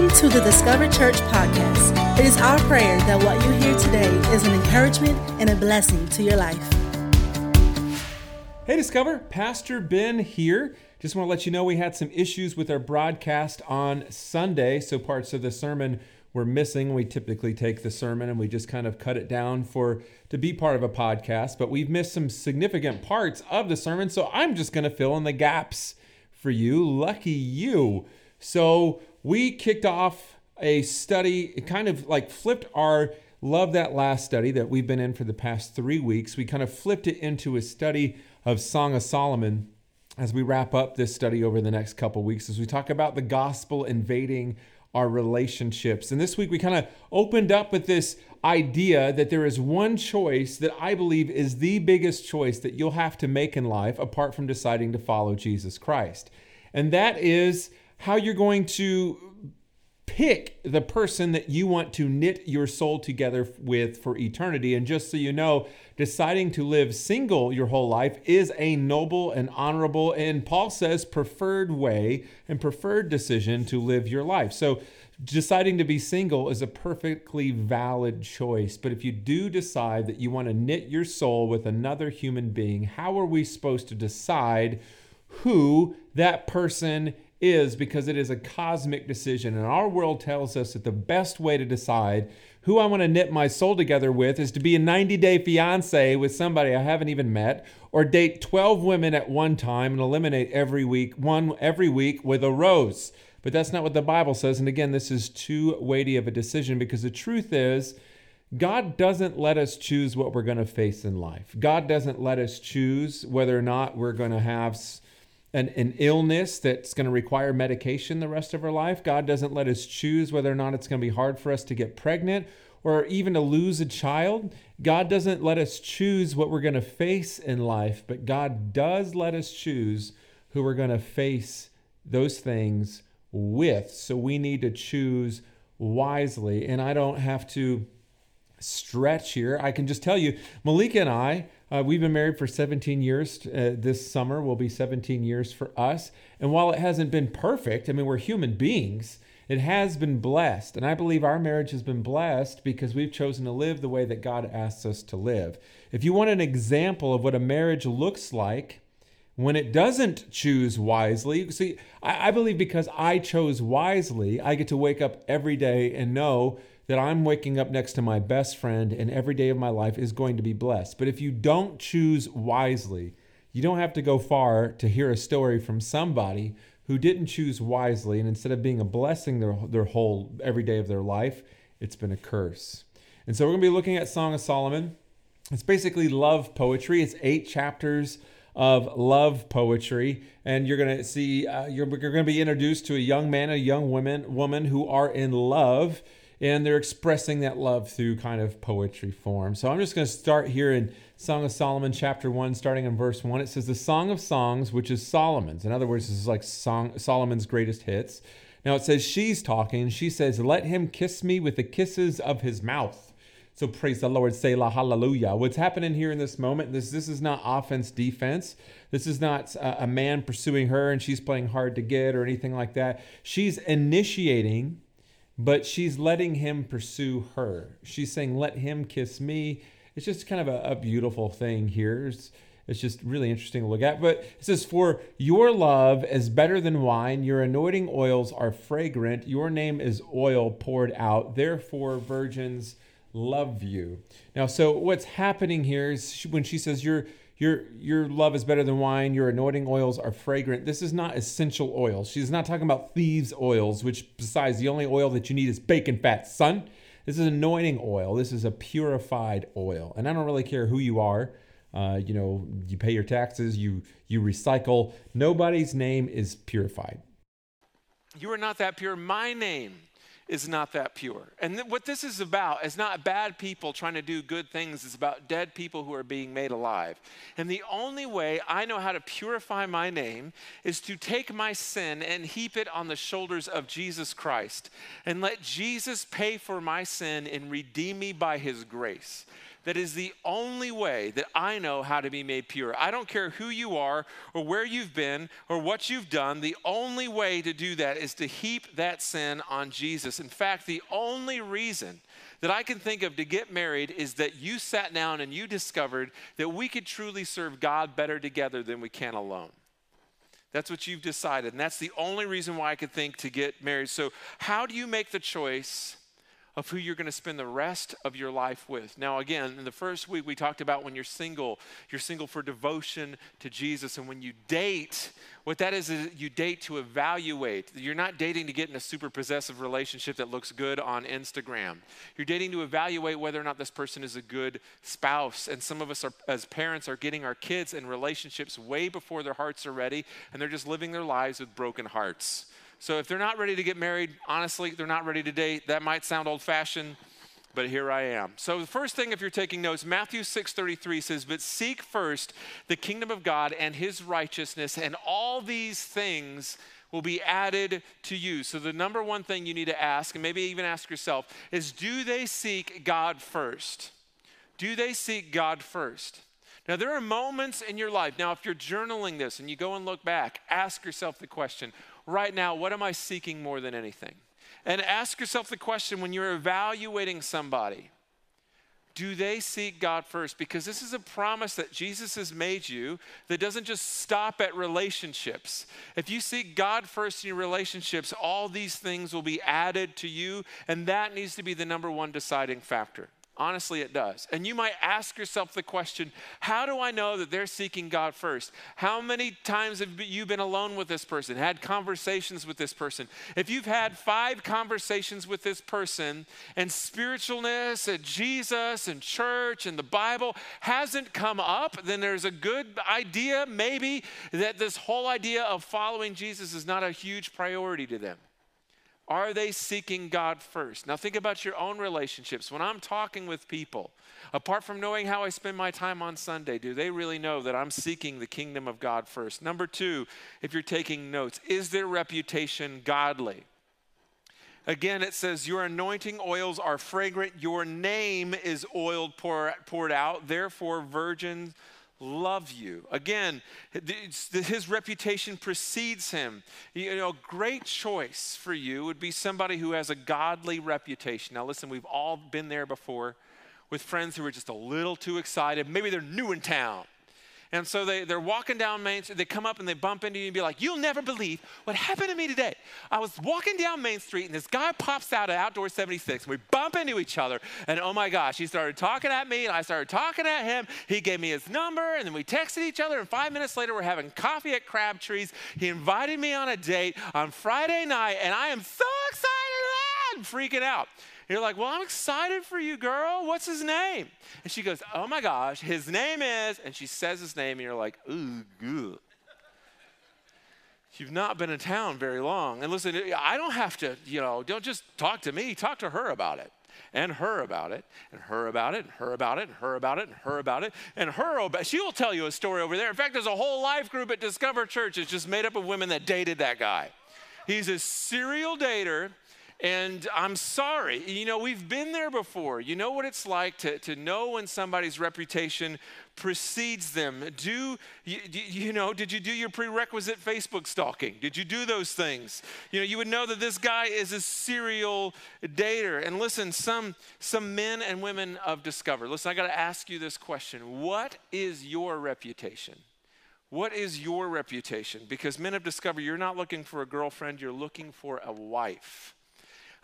Welcome to the Discover Church podcast. It is our prayer that what you hear today is an encouragement and a blessing to your life. Hey, Discover, Pastor Ben here. Just want to let you know we had some issues with our broadcast on Sunday, so parts of the sermon were missing. We typically take the sermon and we just kind of cut it down for to be part of a podcast, but we've missed some significant parts of the sermon, so I'm just going to fill in the gaps for you. Lucky you. So, we kicked off a study, it kind of like flipped our love that last study that we've been in for the past three weeks. We kind of flipped it into a study of Song of Solomon as we wrap up this study over the next couple weeks as we talk about the gospel invading our relationships. And this week we kind of opened up with this idea that there is one choice that I believe is the biggest choice that you'll have to make in life apart from deciding to follow Jesus Christ. And that is how you're going to pick the person that you want to knit your soul together with for eternity. And just so you know, deciding to live single your whole life is a noble and honorable, and Paul says, preferred way and preferred decision to live your life. So, deciding to be single is a perfectly valid choice. But if you do decide that you want to knit your soul with another human being, how are we supposed to decide who that person is because it is a cosmic decision. And our world tells us that the best way to decide who I want to knit my soul together with is to be a 90 day fiance with somebody I haven't even met, or date 12 women at one time and eliminate every week, one every week with a rose. But that's not what the Bible says. And again, this is too weighty of a decision because the truth is, God doesn't let us choose what we're going to face in life. God doesn't let us choose whether or not we're going to have an, an illness that's going to require medication the rest of our life. God doesn't let us choose whether or not it's going to be hard for us to get pregnant or even to lose a child. God doesn't let us choose what we're going to face in life, but God does let us choose who we're going to face those things with. So we need to choose wisely. And I don't have to stretch here. I can just tell you, Malika and I, uh, we've been married for 17 years. Uh, this summer will be 17 years for us. And while it hasn't been perfect, I mean, we're human beings, it has been blessed. And I believe our marriage has been blessed because we've chosen to live the way that God asks us to live. If you want an example of what a marriage looks like, when it doesn't choose wisely, see, I, I believe because I chose wisely, I get to wake up every day and know that I'm waking up next to my best friend and every day of my life is going to be blessed. But if you don't choose wisely, you don't have to go far to hear a story from somebody who didn't choose wisely and instead of being a blessing their, their whole every day of their life, it's been a curse. And so we're going to be looking at Song of Solomon. It's basically love poetry. It's eight chapters of love poetry, and you're going to see uh, you're, you're going to be introduced to a young man, a young woman, woman who are in love and they're expressing that love through kind of poetry form. So I'm just going to start here in Song of Solomon, chapter 1, starting in verse 1. It says, The Song of Songs, which is Solomon's. In other words, this is like song, Solomon's greatest hits. Now it says, She's talking. She says, Let him kiss me with the kisses of his mouth. So praise the Lord, say la hallelujah. What's happening here in this moment, this, this is not offense, defense. This is not a, a man pursuing her and she's playing hard to get or anything like that. She's initiating but she's letting him pursue her. She's saying, Let him kiss me. It's just kind of a, a beautiful thing here. It's, it's just really interesting to look at. But it says, For your love is better than wine, your anointing oils are fragrant, your name is oil poured out. Therefore, virgins love you. Now, so what's happening here is when she says, You're your your love is better than wine. Your anointing oils are fragrant. This is not essential oils she's not talking about thieves oils which besides the only oil that you need is bacon fat son. This is anointing oil. This is a purified oil. And i don't really care who you are. Uh, you know you pay your taxes you you recycle. Nobody's name is purified. You are not that pure. My name is not that pure. And th- what this is about is not bad people trying to do good things, it's about dead people who are being made alive. And the only way I know how to purify my name is to take my sin and heap it on the shoulders of Jesus Christ and let Jesus pay for my sin and redeem me by his grace. That is the only way that I know how to be made pure. I don't care who you are or where you've been or what you've done. The only way to do that is to heap that sin on Jesus. In fact, the only reason that I can think of to get married is that you sat down and you discovered that we could truly serve God better together than we can alone. That's what you've decided. And that's the only reason why I could think to get married. So, how do you make the choice of who you're going to spend the rest of your life with. Now, again, in the first week, we talked about when you're single, you're single for devotion to Jesus. And when you date, what that is, is you date to evaluate. You're not dating to get in a super possessive relationship that looks good on Instagram. You're dating to evaluate whether or not this person is a good spouse. And some of us, are, as parents, are getting our kids in relationships way before their hearts are ready, and they're just living their lives with broken hearts. So if they're not ready to get married, honestly, they're not ready to date. That might sound old fashioned, but here I am. So the first thing if you're taking notes, Matthew 6:33 says, "But seek first the kingdom of God and his righteousness, and all these things will be added to you." So the number one thing you need to ask, and maybe even ask yourself, is do they seek God first? Do they seek God first? Now, there are moments in your life. Now, if you're journaling this and you go and look back, ask yourself the question right now, what am I seeking more than anything? And ask yourself the question when you're evaluating somebody do they seek God first? Because this is a promise that Jesus has made you that doesn't just stop at relationships. If you seek God first in your relationships, all these things will be added to you, and that needs to be the number one deciding factor. Honestly, it does. And you might ask yourself the question how do I know that they're seeking God first? How many times have you been alone with this person, had conversations with this person? If you've had five conversations with this person and spiritualness and Jesus and church and the Bible hasn't come up, then there's a good idea, maybe, that this whole idea of following Jesus is not a huge priority to them. Are they seeking God first? Now, think about your own relationships. When I'm talking with people, apart from knowing how I spend my time on Sunday, do they really know that I'm seeking the kingdom of God first? Number two, if you're taking notes, is their reputation godly? Again, it says, Your anointing oils are fragrant, your name is oiled pour, poured out, therefore, virgins love you. Again, his reputation precedes him. You know, a great choice for you would be somebody who has a godly reputation. Now, listen, we've all been there before with friends who are just a little too excited. Maybe they're new in town. And so they, they're walking down Main Street, they come up and they bump into you and be like, You'll never believe what happened to me today. I was walking down Main Street and this guy pops out at Outdoor 76. And we bump into each other. And oh my gosh, he started talking at me and I started talking at him. He gave me his number and then we texted each other. And five minutes later, we're having coffee at Crabtree's. He invited me on a date on Friday night and I am so excited. I'm freaking out. You're like, well, I'm excited for you, girl. What's his name? And she goes, oh my gosh, his name is, and she says his name, and you're like, ooh, good. You've not been in town very long. And listen, I don't have to, you know, don't just talk to me, talk to her about it and her about it, and her about it, and her about it, and her about it, and her about it, and her about She will tell you a story over there. In fact, there's a whole life group at Discover Church that's just made up of women that dated that guy. He's a serial dater and I'm sorry, you know, we've been there before. You know what it's like to, to know when somebody's reputation precedes them. Do you, you know, did you do your prerequisite Facebook stalking? Did you do those things? You know, you would know that this guy is a serial dater. And listen, some, some men and women of Discover, listen, I got to ask you this question What is your reputation? What is your reputation? Because men of Discover, you're not looking for a girlfriend, you're looking for a wife.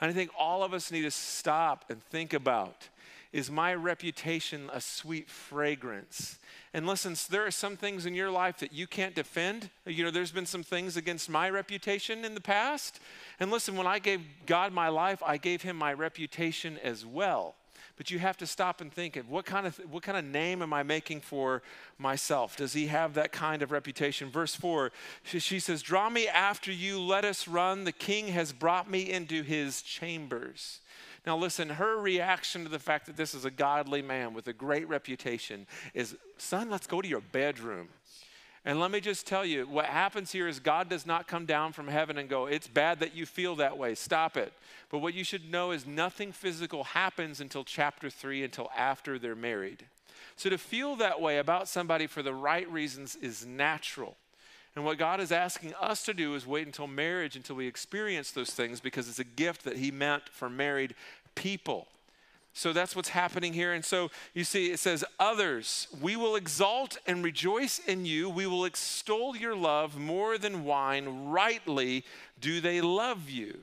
And I think all of us need to stop and think about is my reputation a sweet fragrance? And listen, there are some things in your life that you can't defend. You know, there's been some things against my reputation in the past. And listen, when I gave God my life, I gave him my reputation as well but you have to stop and think of what kind of what kind of name am I making for myself? Does he have that kind of reputation? Verse 4, she, she says, Draw me after you, let us run. The king has brought me into his chambers. Now, listen, her reaction to the fact that this is a godly man with a great reputation is, Son, let's go to your bedroom. And let me just tell you, what happens here is God does not come down from heaven and go, It's bad that you feel that way. Stop it. But what you should know is nothing physical happens until chapter three, until after they're married. So to feel that way about somebody for the right reasons is natural. And what God is asking us to do is wait until marriage, until we experience those things, because it's a gift that He meant for married people. So that's what's happening here. And so you see, it says, Others, we will exalt and rejoice in you. We will extol your love more than wine. Rightly do they love you.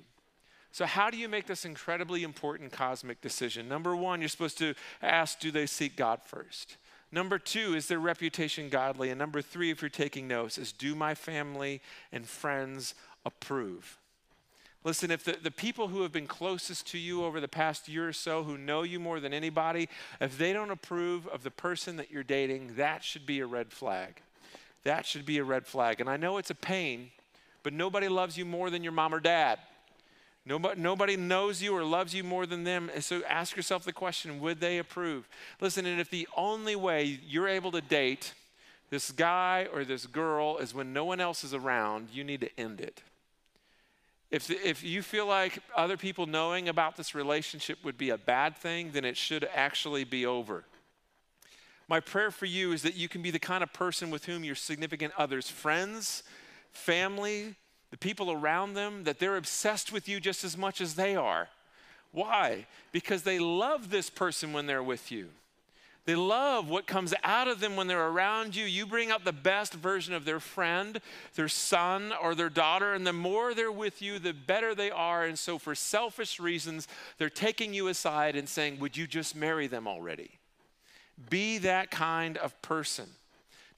So, how do you make this incredibly important cosmic decision? Number one, you're supposed to ask, Do they seek God first? Number two, is their reputation godly? And number three, if you're taking notes, is do my family and friends approve? Listen, if the, the people who have been closest to you over the past year or so, who know you more than anybody, if they don't approve of the person that you're dating, that should be a red flag. That should be a red flag. And I know it's a pain, but nobody loves you more than your mom or dad. Nobody, nobody knows you or loves you more than them. So ask yourself the question would they approve? Listen, and if the only way you're able to date this guy or this girl is when no one else is around, you need to end it. If, if you feel like other people knowing about this relationship would be a bad thing, then it should actually be over. My prayer for you is that you can be the kind of person with whom your significant others, friends, family, the people around them, that they're obsessed with you just as much as they are. Why? Because they love this person when they're with you. They love what comes out of them when they're around you. You bring out the best version of their friend, their son, or their daughter, and the more they're with you, the better they are. And so, for selfish reasons, they're taking you aside and saying, Would you just marry them already? Be that kind of person.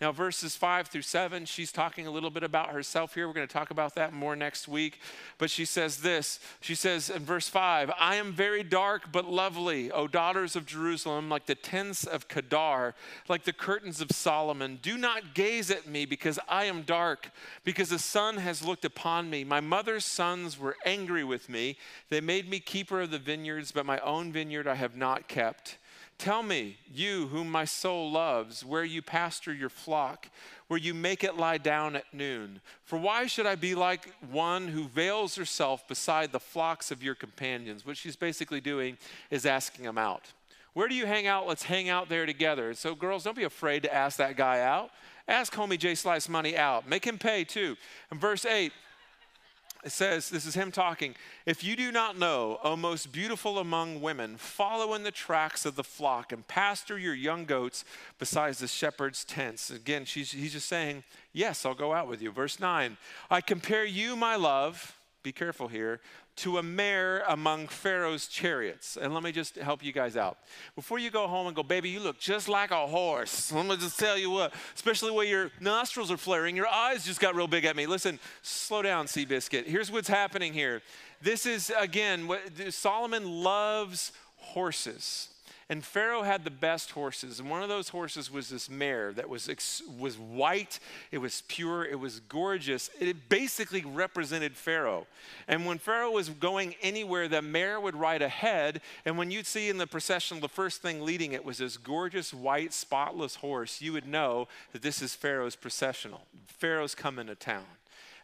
Now, verses five through seven, she's talking a little bit about herself here. We're going to talk about that more next week. But she says this She says in verse five, I am very dark but lovely, O daughters of Jerusalem, like the tents of Kedar, like the curtains of Solomon. Do not gaze at me because I am dark, because the sun has looked upon me. My mother's sons were angry with me. They made me keeper of the vineyards, but my own vineyard I have not kept. Tell me, you whom my soul loves, where you pasture your flock, where you make it lie down at noon. For why should I be like one who veils herself beside the flocks of your companions? What she's basically doing is asking them out. Where do you hang out? Let's hang out there together. So, girls, don't be afraid to ask that guy out. Ask homie J Slice money out. Make him pay too. In verse 8, it says, this is him talking. If you do not know, O most beautiful among women, follow in the tracks of the flock and pasture your young goats besides the shepherd's tents. Again, he's just saying, Yes, I'll go out with you. Verse 9 I compare you, my love, be careful here, to a mare among Pharaoh's chariots. And let me just help you guys out. Before you go home and go, baby, you look just like a horse. Let me just tell you what, especially when your nostrils are flaring, your eyes just got real big at me. Listen, slow down, Seabiscuit. Here's what's happening here. This is, again, what Solomon loves horses. And Pharaoh had the best horses, and one of those horses was this mare that was, was white, it was pure, it was gorgeous. It basically represented Pharaoh. And when Pharaoh was going anywhere, the mare would ride ahead, and when you'd see in the procession, the first thing leading it was this gorgeous, white, spotless horse, you would know that this is Pharaoh's processional. Pharaoh's coming to town.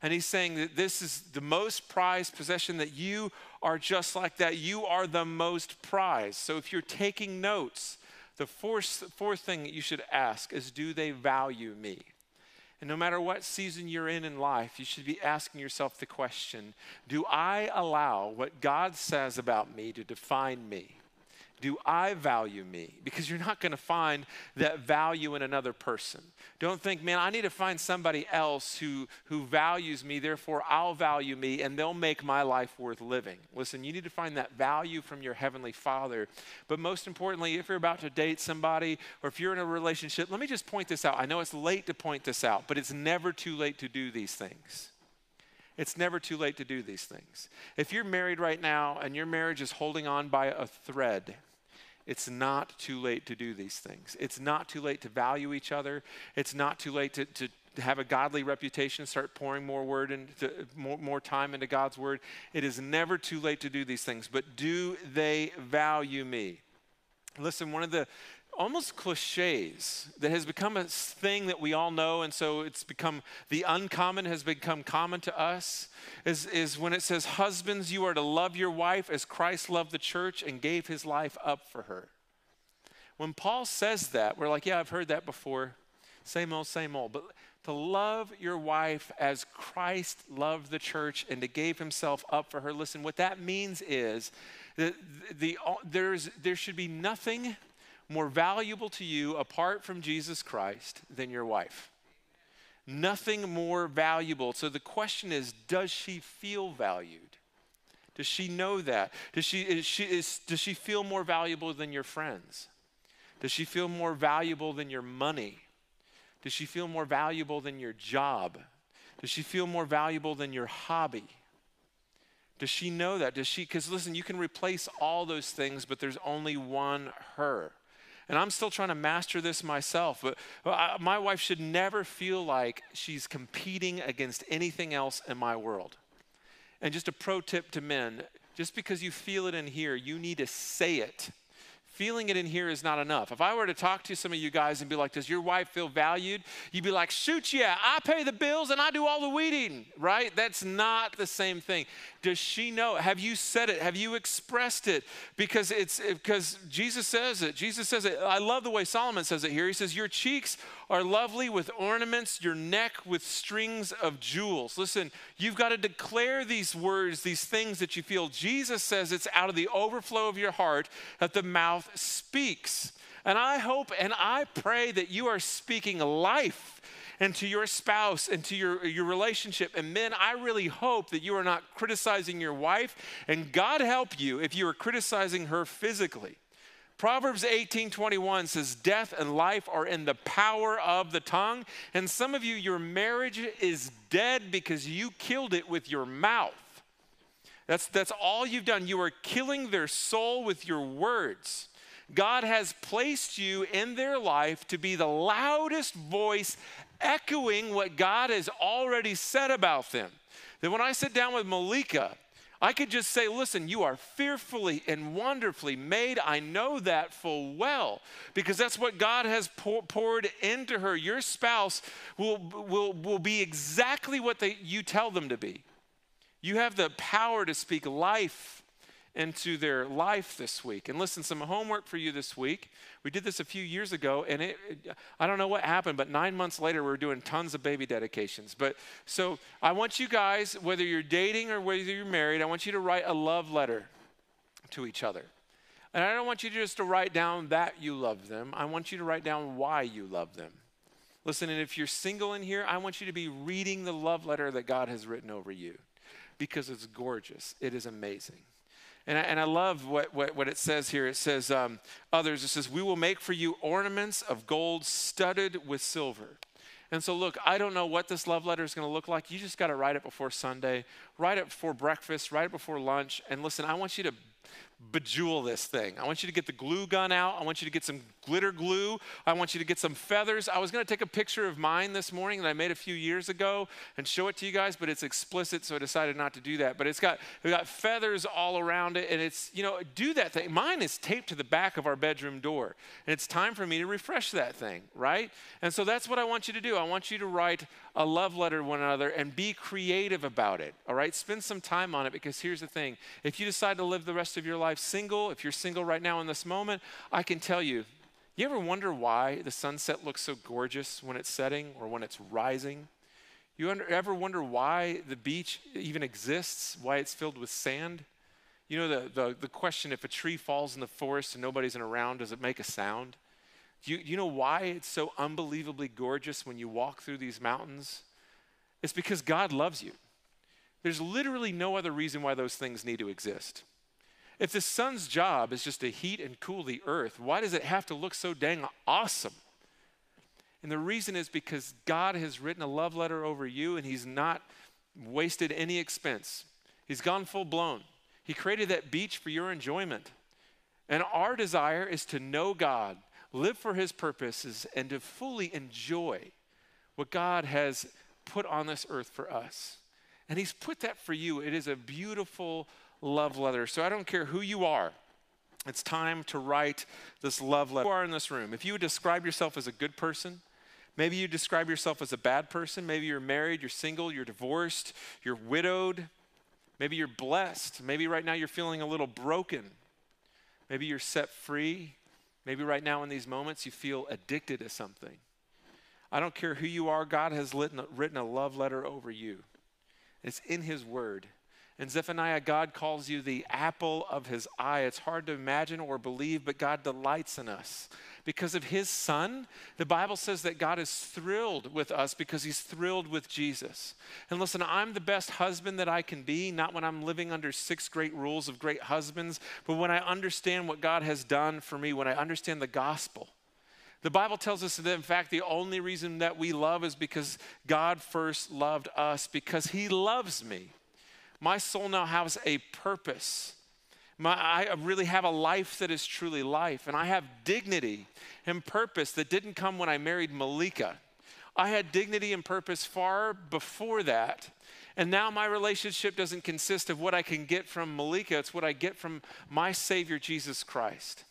And he's saying that this is the most prized possession, that you are just like that. You are the most prized. So if you're taking notes, the fourth, fourth thing that you should ask is Do they value me? And no matter what season you're in in life, you should be asking yourself the question Do I allow what God says about me to define me? Do I value me? Because you're not going to find that value in another person. Don't think, man, I need to find somebody else who, who values me, therefore I'll value me and they'll make my life worth living. Listen, you need to find that value from your Heavenly Father. But most importantly, if you're about to date somebody or if you're in a relationship, let me just point this out. I know it's late to point this out, but it's never too late to do these things. It's never too late to do these things. If you're married right now and your marriage is holding on by a thread, it's not too late to do these things. It's not too late to value each other. It's not too late to, to, have a godly reputation, start pouring more word into more, more time into God's word. It is never too late to do these things. But do they value me? Listen, one of the almost cliches that has become a thing that we all know, and so it's become the uncommon has become common to us. Is, is when it says, Husbands, you are to love your wife as Christ loved the church and gave his life up for her. When Paul says that, we're like, Yeah, I've heard that before. Same old, same old. But to love your wife as Christ loved the church and to gave himself up for her. Listen, what that means is that the, the, there's, there should be nothing more valuable to you apart from Jesus Christ than your wife. Nothing more valuable. So the question is does she feel valued? Does she know that? Does she, is she, is, does she feel more valuable than your friends? Does she feel more valuable than your money? Does she feel more valuable than your job? Does she feel more valuable than your hobby? Does she know that? Does she? Because listen, you can replace all those things, but there's only one her. And I'm still trying to master this myself, but I, my wife should never feel like she's competing against anything else in my world. And just a pro tip to men just because you feel it in here, you need to say it feeling it in here is not enough. If I were to talk to some of you guys and be like, Does your wife feel valued? You'd be like, Shoot, yeah, I pay the bills and I do all the weeding, right? That's not the same thing. Does she know? Have you said it? Have you expressed it? Because it's because Jesus says it. Jesus says it. I love the way Solomon says it here. He says, Your cheeks are lovely with ornaments, your neck with strings of jewels. Listen, you've got to declare these words, these things that you feel. Jesus says it's out of the overflow of your heart that the mouth speaks. And I hope and I pray that you are speaking life into your spouse and to your, your relationship. And men, I really hope that you are not criticizing your wife. And God help you if you are criticizing her physically. Proverbs 18:21 says death and life are in the power of the tongue and some of you your marriage is dead because you killed it with your mouth. That's that's all you've done. You are killing their soul with your words. God has placed you in their life to be the loudest voice echoing what God has already said about them. That when I sit down with Malika, I could just say, listen, you are fearfully and wonderfully made. I know that full well because that's what God has pour, poured into her. Your spouse will, will, will be exactly what they, you tell them to be. You have the power to speak life into their life this week. And listen, some homework for you this week. We did this a few years ago, and it, I don't know what happened, but nine months later, we are doing tons of baby dedications. But so I want you guys, whether you're dating or whether you're married, I want you to write a love letter to each other. And I don't want you just to write down that you love them, I want you to write down why you love them. Listen, and if you're single in here, I want you to be reading the love letter that God has written over you because it's gorgeous. It is amazing. And I, and I love what, what, what, it says here. It says, um, others, it says, We will make for you ornaments of gold studded with silver. And so, look, I don't know what this love letter is going to look like. You just got to write it before Sunday, write it before breakfast, write it before lunch. And listen, I want you to bejewel this thing. I want you to get the glue gun out. I want you to get some glitter glue. I want you to get some feathers. I was going to take a picture of mine this morning that I made a few years ago and show it to you guys, but it's explicit, so I decided not to do that. But it's got we got feathers all around it, and it's you know do that thing. Mine is taped to the back of our bedroom door, and it's time for me to refresh that thing, right? And so that's what I want you to do. I want you to write a love letter to one another and be creative about it. All right, spend some time on it because here's the thing: if you decide to live the rest of your life single, if you're single right now in this moment, I can tell you you ever wonder why the sunset looks so gorgeous when it's setting or when it's rising? You ever wonder why the beach even exists, why it's filled with sand? You know, the, the, the question if a tree falls in the forest and nobody's around, does it make a sound? Do you, you know why it's so unbelievably gorgeous when you walk through these mountains? It's because God loves you. There's literally no other reason why those things need to exist. If the sun's job is just to heat and cool the earth, why does it have to look so dang awesome? And the reason is because God has written a love letter over you and He's not wasted any expense. He's gone full blown. He created that beach for your enjoyment. And our desire is to know God, live for His purposes, and to fully enjoy what God has put on this earth for us. And He's put that for you. It is a beautiful love letter. So I don't care who you are. It's time to write this love letter. You are in this room. If you would describe yourself as a good person, maybe you describe yourself as a bad person, maybe you're married, you're single, you're divorced, you're widowed, maybe you're blessed, maybe right now you're feeling a little broken, maybe you're set free, maybe right now in these moments you feel addicted to something. I don't care who you are, God has written a love letter over you. It's in His Word. In Zephaniah, God calls you the apple of his eye. It's hard to imagine or believe, but God delights in us. Because of his son, the Bible says that God is thrilled with us because he's thrilled with Jesus. And listen, I'm the best husband that I can be, not when I'm living under six great rules of great husbands, but when I understand what God has done for me, when I understand the gospel. The Bible tells us that, in fact, the only reason that we love is because God first loved us, because He loves me my soul now has a purpose. My, I really have a life that is truly life, and I have dignity and purpose that didn't come when I married Malika. I had dignity and purpose far before that. And now my relationship doesn't consist of what I can get from Malika, it's what I get from my Savior, Jesus Christ.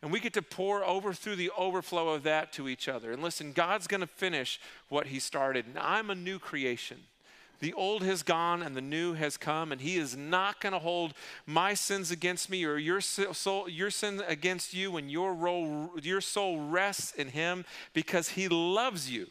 And we get to pour over through the overflow of that to each other. And listen, God's going to finish what He started. And I'm a new creation. The old has gone and the new has come, and He is not going to hold my sins against me or your soul, your sin against you when your, role, your soul rests in Him because He loves you.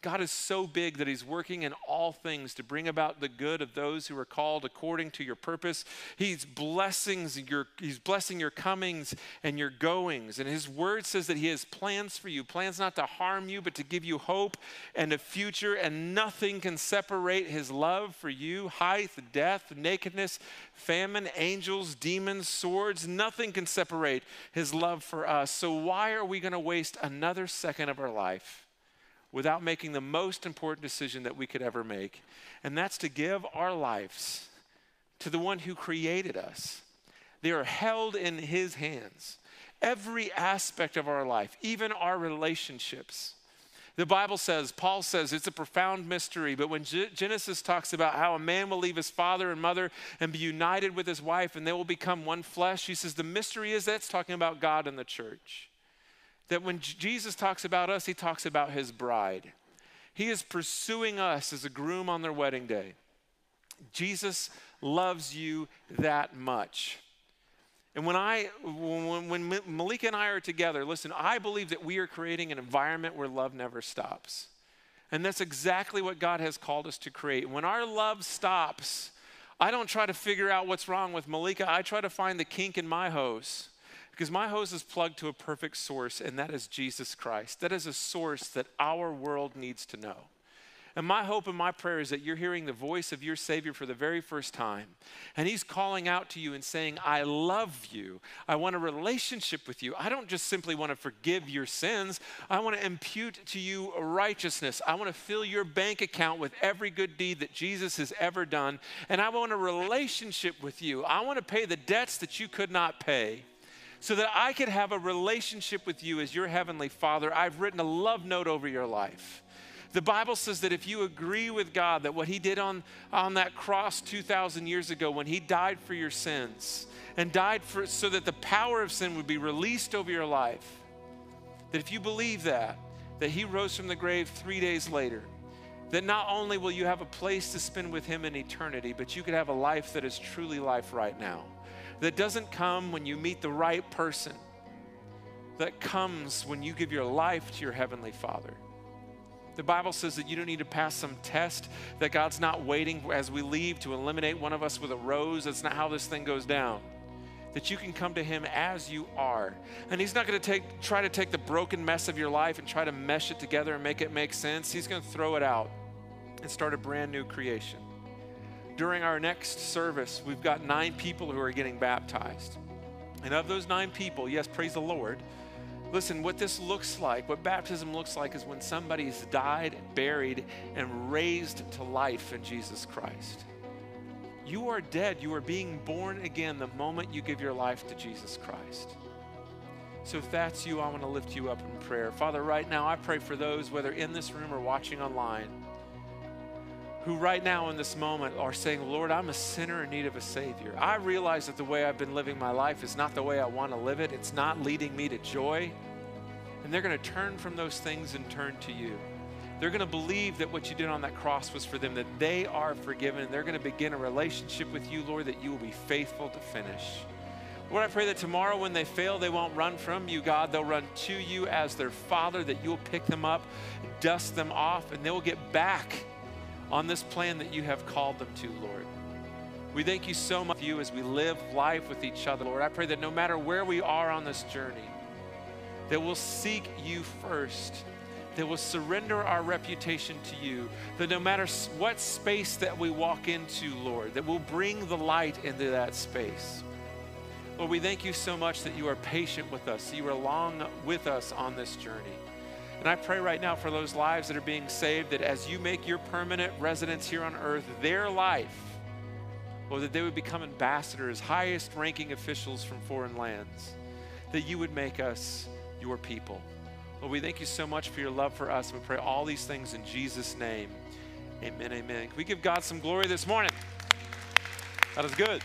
God is so big that He's working in all things to bring about the good of those who are called according to your purpose. He's blessings your He's blessing your comings and your goings. And His word says that He has plans for you, plans not to harm you, but to give you hope and a future. And nothing can separate His love for you. Height, death, nakedness, famine, angels, demons, swords, nothing can separate His love for us. So why are we going to waste another second of our life? Without making the most important decision that we could ever make, and that's to give our lives to the one who created us. They are held in his hands. Every aspect of our life, even our relationships. The Bible says, Paul says, it's a profound mystery, but when Genesis talks about how a man will leave his father and mother and be united with his wife and they will become one flesh, he says the mystery is that's talking about God and the church that when Jesus talks about us, he talks about his bride. He is pursuing us as a groom on their wedding day. Jesus loves you that much. And when I, when, when Malika and I are together, listen, I believe that we are creating an environment where love never stops. And that's exactly what God has called us to create. When our love stops, I don't try to figure out what's wrong with Malika. I try to find the kink in my hose. Because my hose is plugged to a perfect source, and that is Jesus Christ. That is a source that our world needs to know. And my hope and my prayer is that you're hearing the voice of your Savior for the very first time. And He's calling out to you and saying, I love you. I want a relationship with you. I don't just simply want to forgive your sins, I want to impute to you righteousness. I want to fill your bank account with every good deed that Jesus has ever done. And I want a relationship with you. I want to pay the debts that you could not pay so that I could have a relationship with you as your heavenly Father. I've written a love note over your life. The Bible says that if you agree with God that what He did on, on that cross 2,000 years ago when He died for your sins and died for, so that the power of sin would be released over your life, that if you believe that, that He rose from the grave three days later, that not only will you have a place to spend with Him in eternity, but you could have a life that is truly life right now that doesn't come when you meet the right person, that comes when you give your life to your Heavenly Father. The Bible says that you don't need to pass some test, that God's not waiting as we leave to eliminate one of us with a rose. That's not how this thing goes down. That you can come to Him as you are. And He's not going to take, try to take the broken mess of your life and try to mesh it together and make it make sense. He's going to throw it out and start a brand new creation during our next service, we've got nine people who are getting baptized. And of those nine people, yes, praise the Lord. Listen, what this looks like, what baptism looks like, is when somebody's died, buried, and raised to life in Jesus Christ. You are dead. You are being born again the moment you give your life to Jesus Christ. So if that's you, I want to lift you up in prayer. Father, right now, I pray for those, whether in this room or watching online who right now in this moment are saying, Lord, I'm a sinner in need of a Savior. I realize that the way I've been living my life is not the way I want to live it, it's not leading me to joy. And they're going to turn from those things and turn to you. They're going to believe that what you did on that cross was for them, that they are forgiven, and they're going to begin a relationship with you, Lord, that you will be faithful to finish. Lord, I pray that tomorrow when they fail, they won't run from you, God. They'll run to you as their Father, that you'll pick them up, dust them off, and they will get back on this plan that you have called them to, Lord. We thank you so much for you as we live life with each other, Lord. I pray that no matter where we are on this journey, that we'll seek you first, that we'll surrender our reputation to you, that no matter what space that we walk into, Lord, that we'll bring the light into that space. Lord, we thank you so much that you are patient with us, you are long with us on this journey. And I pray right now for those lives that are being saved that as you make your permanent residence here on earth, their life, or that they would become ambassadors, highest ranking officials from foreign lands, that you would make us your people. Lord, we thank you so much for your love for us. We pray all these things in Jesus' name. Amen, amen. Can we give God some glory this morning? That is good.